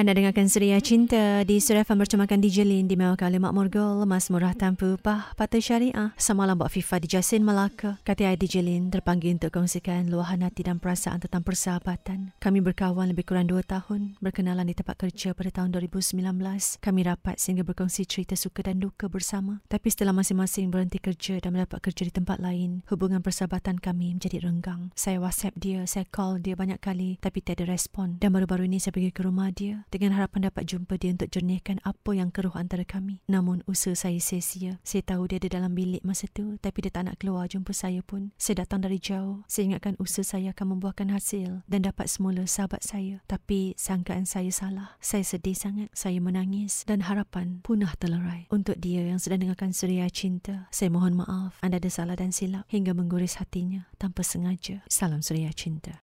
Anda dengarkan Suria Cinta di Suria Fan bercemakan DJ Lin di Mewah Kali Mak Morgol, Mas Murah Tanpa Upah, Patah Syariah, Semalam Buat FIFA di Jasin Melaka. Kata I DJ Lin terpanggil untuk kongsikan luahan hati dan perasaan tentang persahabatan. Kami berkawan lebih kurang dua tahun, berkenalan di tempat kerja pada tahun 2019. Kami rapat sehingga berkongsi cerita suka dan duka bersama. Tapi setelah masing-masing berhenti kerja dan mendapat kerja di tempat lain, hubungan persahabatan kami menjadi renggang. Saya WhatsApp dia, saya call dia banyak kali tapi tiada respon. Dan baru-baru ini saya pergi ke rumah dia dengan harapan dapat jumpa dia untuk jernihkan apa yang keruh antara kami. Namun usaha saya sia-sia. Saya tahu dia ada dalam bilik masa tu tapi dia tak nak keluar jumpa saya pun. Saya datang dari jauh. Saya ingatkan usaha saya akan membuahkan hasil dan dapat semula sahabat saya. Tapi sangkaan saya salah. Saya sedih sangat. Saya menangis dan harapan punah terlerai. Untuk dia yang sedang dengarkan Suria Cinta, saya mohon maaf anda ada salah dan silap hingga mengguris hatinya tanpa sengaja. Salam Suria Cinta.